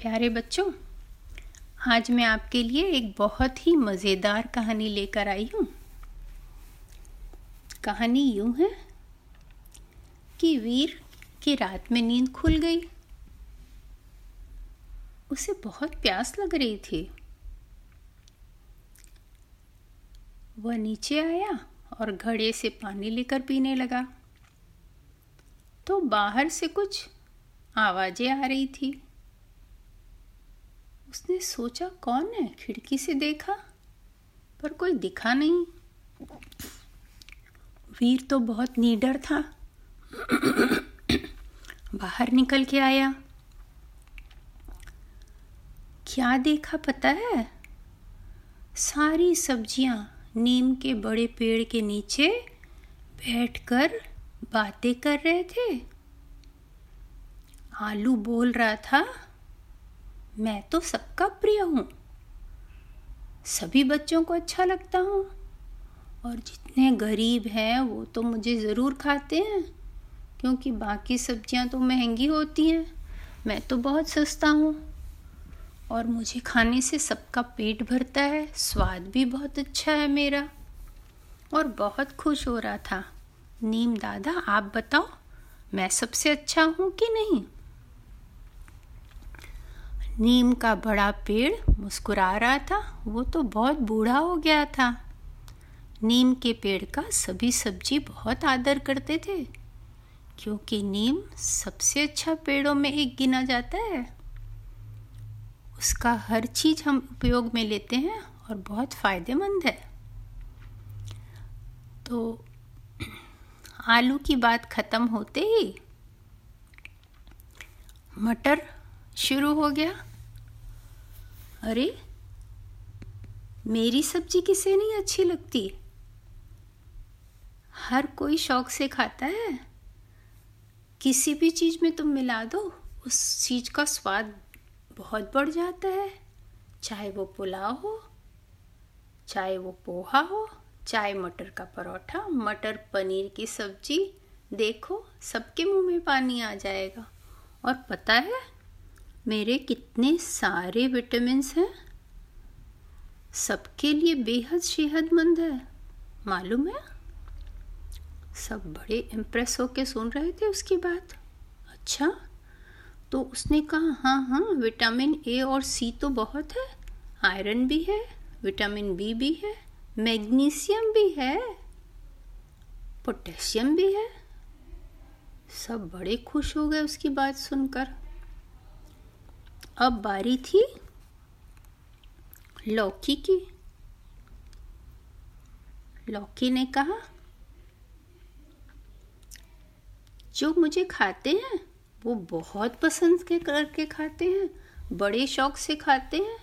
प्यारे बच्चों, आज मैं आपके लिए एक बहुत ही मज़ेदार कहानी लेकर आई हूँ। कहानी यूँ है कि वीर की रात में नींद खुल गई। उसे बहुत प्यास लग रही थी। वह नीचे आया और घड़े से पानी लेकर पीने लगा। तो बाहर से कुछ आवाज़ें आ रही थी। उसने सोचा, कौन है? खिड़की से देखा, पर कोई दिखा नहीं। वीर तो बहुत नीडर था। बाहर निकल के आया। क्या देखा पता है? सारी सब्ज़ियाँ नीम के बड़े पेड़ के नीचे बैठकर बातें कर रहे थे। आलू बोल रहा था मैं तो सबका प्रिय हूँ। सभी बच्चों को अच्छा लगता हूँ। और जितने गरीब हैं, वो तो मुझे ज़रूर खाते हैं। क्योंकि बाकी सब्ज़ियाँ तो महँगी होती हैं। मैं तो बहुत सस्ता हूँ। और मुझे खाने से सबका पेट भरता है। स्वाद भी बहुत अच्छा है मेरा। और बहुत खुश हो रहा था। नीम दादा, आप बताओ, मैं सबसे अच्छा हूँ कि नहीं? नीम का बड़ा पेड़ मुस्कुरा रहा था। वो तो बहुत बूढ़ा हो गया था। नीम के पेड़ का सभी सब्ज़ी बहुत आदर करते थे, क्योंकि नीम सबसे अच्छा पेड़ों में एक गिना जाता है। उसका हर चीज़ हम उपयोग में लेते हैं और बहुत फ़ायदेमंद है। तो आलू की बात खत्म होते ही मटर शुरू हो गया। अरे, मेरी सब्ज़ी किसे नहीं अच्छी लगती? हर कोई शौक से खाता है। किसी भी चीज़ में तुम मिला दो, उस चीज़ का स्वाद बहुत बढ़ जाता है। चाहे वो पुलाव हो, चाहे वो पोहा हो, चाहे मटर का परोठा, मटर पनीर की सब्ज़ी, देखो सबके मुँह में पानी आ जाएगा। और पता है मेरे कितने सारे विटामिन हैं? सबके लिए बेहद सेहतमंद है। मालूम है? सब बड़े इम्प्रेस होके सुन रहे थे उसकी बात अच्छा तो उसने कहा हाँ हाँ विटामिन ए और सी तो बहुत है। आयरन भी है विटामिन बी भी है मैग्नीशियम भी है पोटेशियम भी है। सब बड़े खुश हो गए उसकी बात सुनकर। अब बारी थी लौकी की। लौकी ने कहा, जो मुझे खाते हैं, वो बहुत पसंद के करके खाते हैं, बड़े शौक से खाते हैं।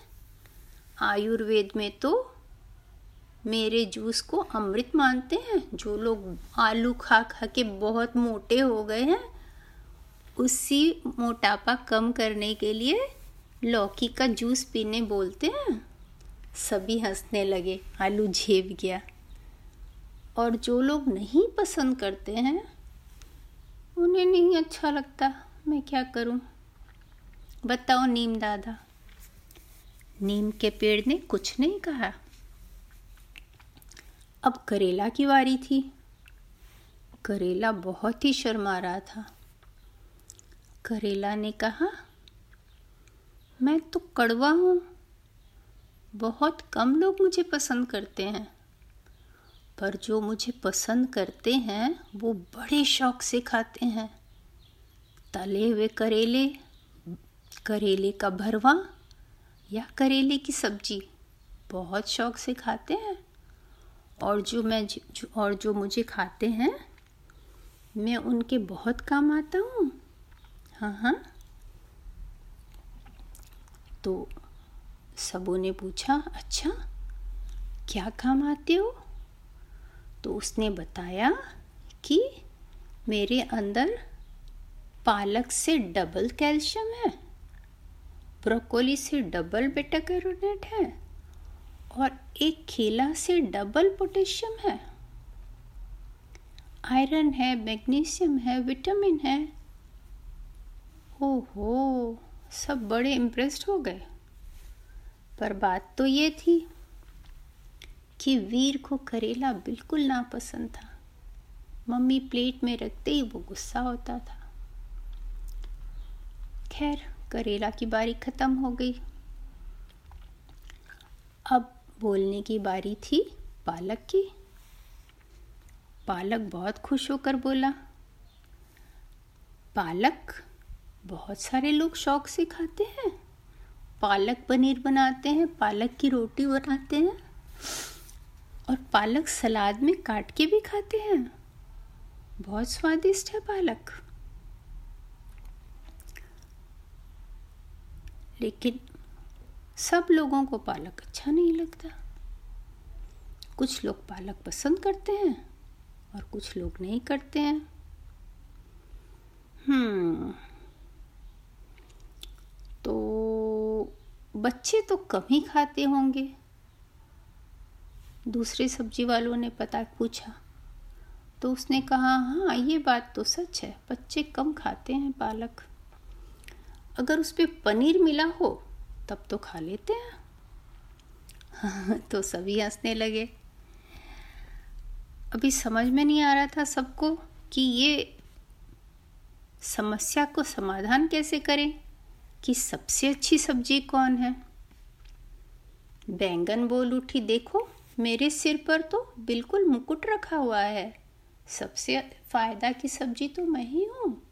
आयुर्वेद में तो मेरे जूस को अमृत मानते हैं, जो लोग आलू खा खा के बहुत मोटे हो गए हैं उसी मोटापा कम करने के लिए लौकी का जूस पीने बोलते हैं। सभी हंसने लगे, आलू झेप गया। और जो लोग नहीं पसंद करते हैं, उन्हें नहीं अच्छा लगता। मैं क्या करूँ? बताओ नीम दादा। नीम के पेड़ ने कुछ नहीं कहा। अब करेला की बारी थी। करेला बहुत ही शर्मा रहा था। करेला ने कहा, मैं तो कड़वा हूँ। बहुत कम लोग मुझे पसंद करते हैं। पर जो मुझे पसंद करते हैं, वो बड़े शौक से खाते हैं। तले हुए करेले करेले का भरवा या करेले की सब्ज़ी, बहुत शौक से खाते हैं। और जो मैं जो और जो मुझे खाते हैं, मैं उनके बहुत काम आता हूँ। हाँ हाँ। तो सबों ने पूछा अच्छा क्या काम आते हो? तो उसने बताया कि मेरे अंदर पालक से डबल कैल्शियम है, ब्रोकोली से डबल बेटा कैरोनेट है और एक केला से डबल पोटेशियम है। आयरन है, मैग्नीशियम है, विटामिन है ओहो, सब बड़े इम्प्रेस्ड हो गए। पर बात तो ये थी कि वीर को करेला बिल्कुल ना पसंद था। मम्मी प्लेट में रखते ही वो गुस्सा होता था। खैर, करेला की बारी खत्म हो गई। अब बोलने की बारी थी पालक की। पालक बहुत खुश होकर बोला, पालक बहुत सारे लोग शौक से खाते हैं। पालक पनीर बनाते हैं, पालक की रोटी बनाते हैं और पालक सलाद में काट के भी खाते हैं। बहुत स्वादिष्ट है पालक। लेकिन सब लोगों को पालक अच्छा नहीं लगता। कुछ लोग पालक पसंद करते हैं और कुछ लोग नहीं करते हैं। हम्म तो बच्चे तो कम ही खाते होंगे। दूसरे सब्ज़ी वालों ने पता पूछा तो उसने कहा हाँ ये बात तो सच है, बच्चे कम खाते हैं पालक। अगर उस पर पनीर मिला हो, तब तो खा लेते हैं। तो सभी हंसने लगे। अभी समझ में नहीं आ रहा था सबको कि ये समस्या को समाधान कैसे करें। कि सबसे अच्छी सब्ज़ी कौन है? बैंगन बोल उठी, देखो, मेरे सिर पर तो बिल्कुल मुकुट रखा हुआ है। सबसे फ़ायदा की सब्ज़ी तो मैं ही हूँ।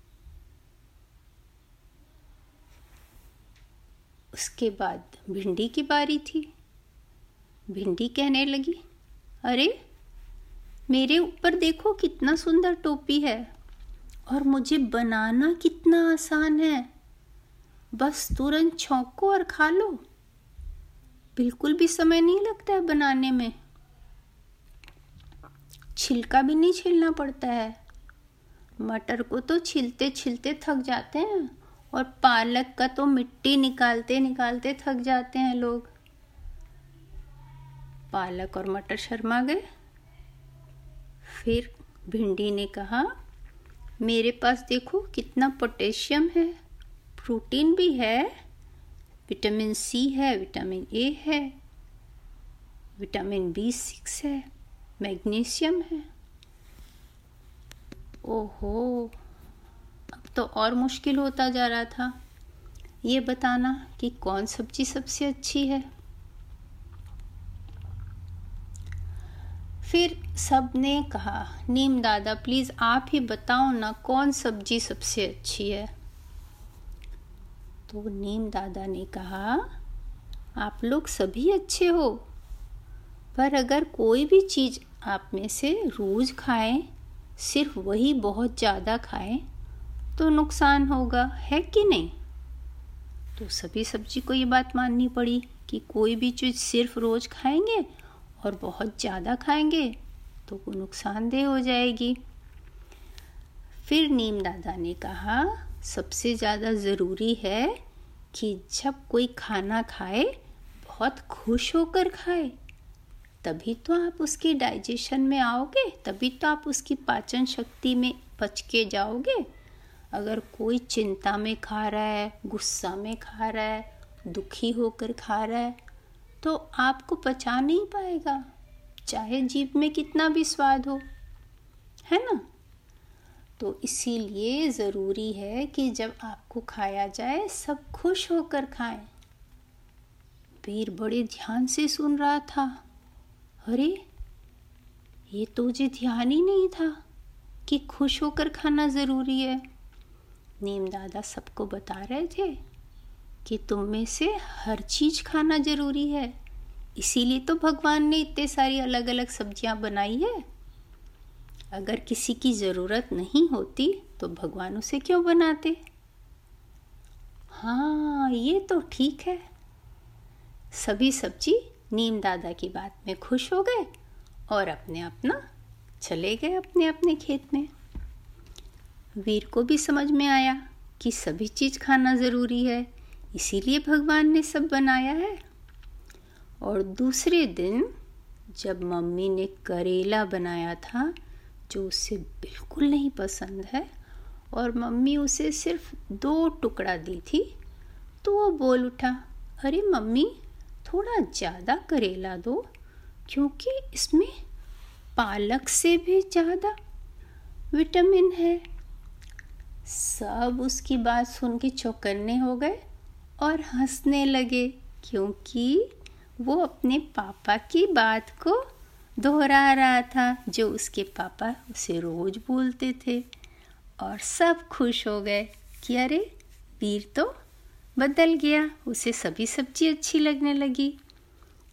उसके बाद भिंडी की बारी थी। भिंडी कहने लगी, अरे, मेरे ऊपर देखो कितना सुंदर टोपी है और मुझे बनाना कितना आसान है। बस तुरंत छौंको और खा लो। बिल्कुल भी समय नहीं लगता है बनाने में। छिलका भी नहीं छिलना पड़ता है। मटर को तो छिलते छिलते थक जाते हैं और पालक का तो मिट्टी निकालते निकालते थक जाते हैं लोग। पालक और मटर शर्मा गए। फिर भिंडी ने कहा, मेरे पास देखो कितना पोटेशियम है। प्रोटीन भी है, विटामिन सी है, विटामिन ए है, विटामिन बी सिक्स है, मैग्नीशियम है। ओहो, अब तो और मुश्किल होता जा रहा था। ये बताना कि कौन सब्ज़ी सबसे अच्छी है। फिर सबने कहा, नीम दादा प्लीज़ आप ही बताओ ना कौन सब्ज़ी सबसे अच्छी है। तो नीम दादा ने कहा, आप लोग सभी अच्छे हो, पर अगर कोई भी चीज़ आप में से रोज़ खाएँ, सिर्फ़ वही बहुत ज़्यादा खाएँ तो नुकसान होगा, है कि नहीं? तो सभी सब्ज़ी को ये बात माननी पड़ी कि कोई भी चीज़ सिर्फ़ रोज़ खाएँगे और बहुत ज़्यादा खाएँगे तो वो नुकसानदेह हो जाएगी। फिर नीम दादा ने कहा सबसे ज़्यादा ज़रूरी है कि जब कोई खाना खाए, बहुत खुश होकर खाए। तभी तो आप उसकी डाइजेशन में आओगे, तभी तो आप उसकी पाचन शक्ति में पच के जाओगे। अगर कोई चिंता में खा रहा है, गुस्सा में खा रहा है, दुखी होकर खा रहा है तो आपको पचा नहीं पाएगा। चाहे जीप में कितना भी स्वाद हो, है ना? तो इसीलिए ज़रूरी है कि जब आपको खाया जाए, सब खुश होकर खाएँ। वीर बड़े ध्यान से सुन रहा था। अरे, ये तो मुझे ध्यान ही नहीं था कि खुश होकर खाना ज़रूरी है। नीम दादा सबको बता रहे थे कि तुम में से हर चीज़ खाना ज़रूरी है। इसीलिए तो भगवान ने इतने सारी अलग अलग सब्ज़ियाँ बनाई है। अगर किसी की ज़रूरत नहीं होती तो भगवान उसे क्यों बनाते? हाँ ये तो ठीक है। सभी सब्ज़ी नीम दादा की बात में खुश हो गए और अपने अपना चले गए अपने अपने खेत में। वीर को भी समझ में आया कि सभी चीज़ खाना ज़रूरी है, इसीलिए भगवान ने सब बनाया है। और दूसरे दिन, जब मम्मी ने करेला बनाया था जो उसे बिल्कुल नहीं पसंद है और मम्मी उसे सिर्फ़ दो टुकड़ा दी थी तो वो बोल उठा, अरे मम्मी, थोड़ा ज़्यादा करेला दो, क्योंकि इसमें पालक से भी ज़्यादा विटामिन है। सब उसकी बात सुन के चौकन्ने हो गए और हंसने लगे, क्योंकि वो अपने पापा की बात को दोहरा रहा था, जो उसके पापा उसे रोज बोलते थे। और सब खुश हो गए कि अरे वीर तो बदल गया, उसे सभी सब्ज़ी अच्छी लगने लगी।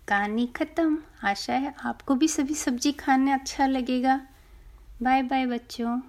कहानी ख़त्म। आशा है आपको भी सभी सब्ज़ी खाने अच्छा लगेगा। बाय बाय बच्चों।